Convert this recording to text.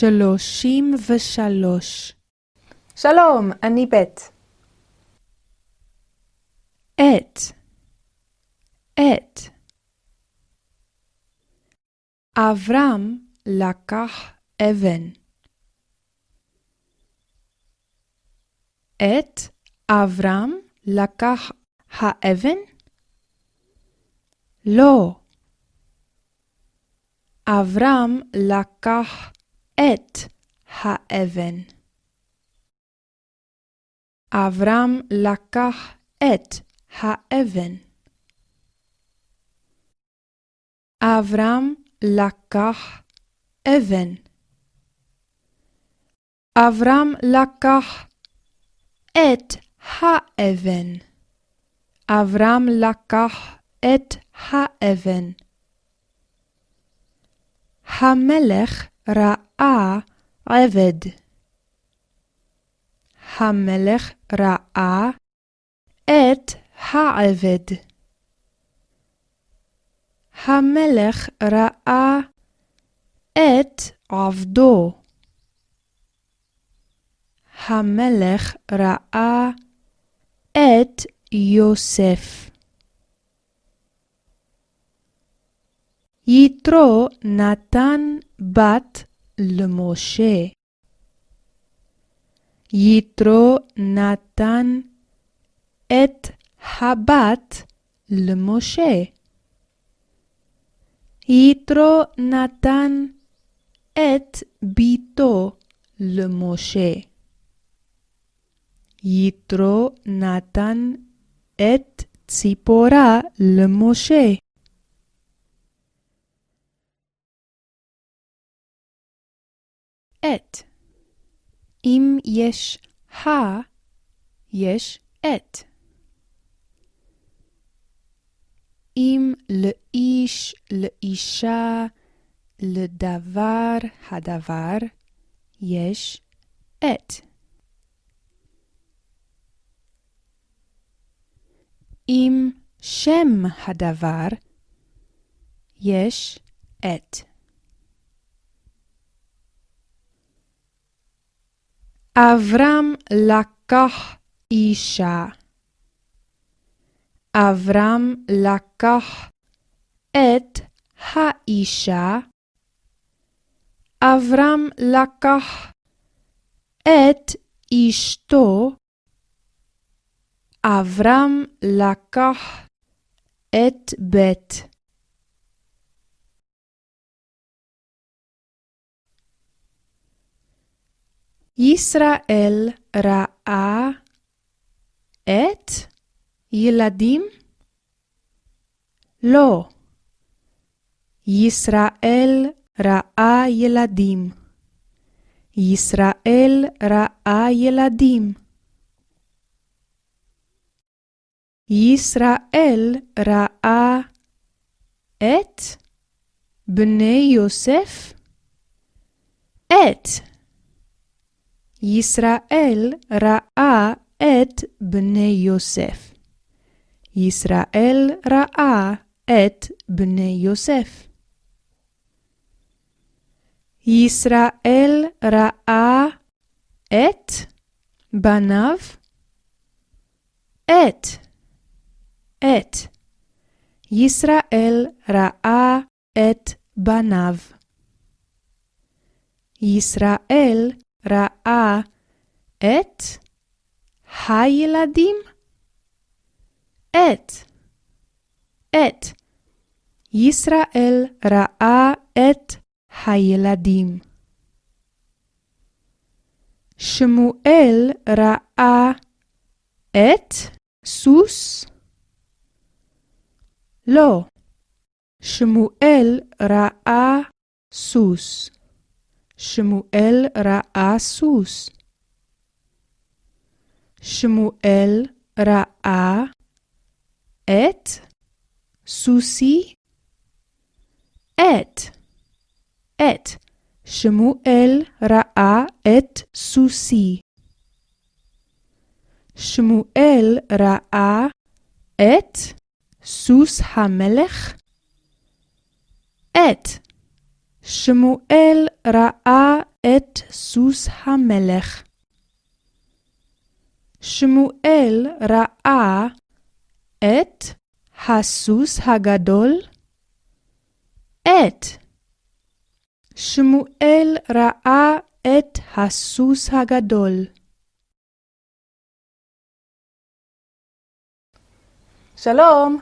שלושים ושלוש. שלום, אני ב'. את, את. אברהם לקח אבן. את אברהם לקח האבן? לא. אברהם לקח את האבן. אברהם לקח את האבן. אברהם לקח אבן. אברהם לקח את האבן. אברהם לקח את האבן. המלך ראה עבד. המלך ראה את העבד. המלך ראה את עבדו. המלך ראה את יוסף. Yitro Nathan bat le Moshe. Yitro Nathan et habat le Moshe. Yitro Nathan et bito le Moshe. Yitro Nathan et Tzipora le Moshe. את. אם יש ה, יש את. אם לאיש, לאישה, לדבר, הדבר, יש את. עם שם הדבר, יש את. אברהם לקח אישה. אברהם לקח את האישה. אברהם לקח את אשתו. אברהם לקח את בית. ישראל ראה את ילדים? לא. ישראל ראה ילדים. ישראל ראה ילדים. ישראל ראה את בני יוסף? את. ישראל ראה את בני יוסף. ישראל ראה את בני יוסף. ישראל ראה את בניו? את, את. ישראל ראה את בניו. ישראל ראה את הילדים? את, את. ישראל ראה את הילדים. שמואל ראה את סוס? לא. שמואל ראה סוס. שמואל ראה סוס. שמואל ראה את סוסי? את, את. שמואל ראה את סוסי. שמואל ראה את סוס המלך? את. שמואל ראה את סוס המלך. שמואל ראה את הסוס הגדול? את. שמואל ראה את הסוס הגדול. שלום,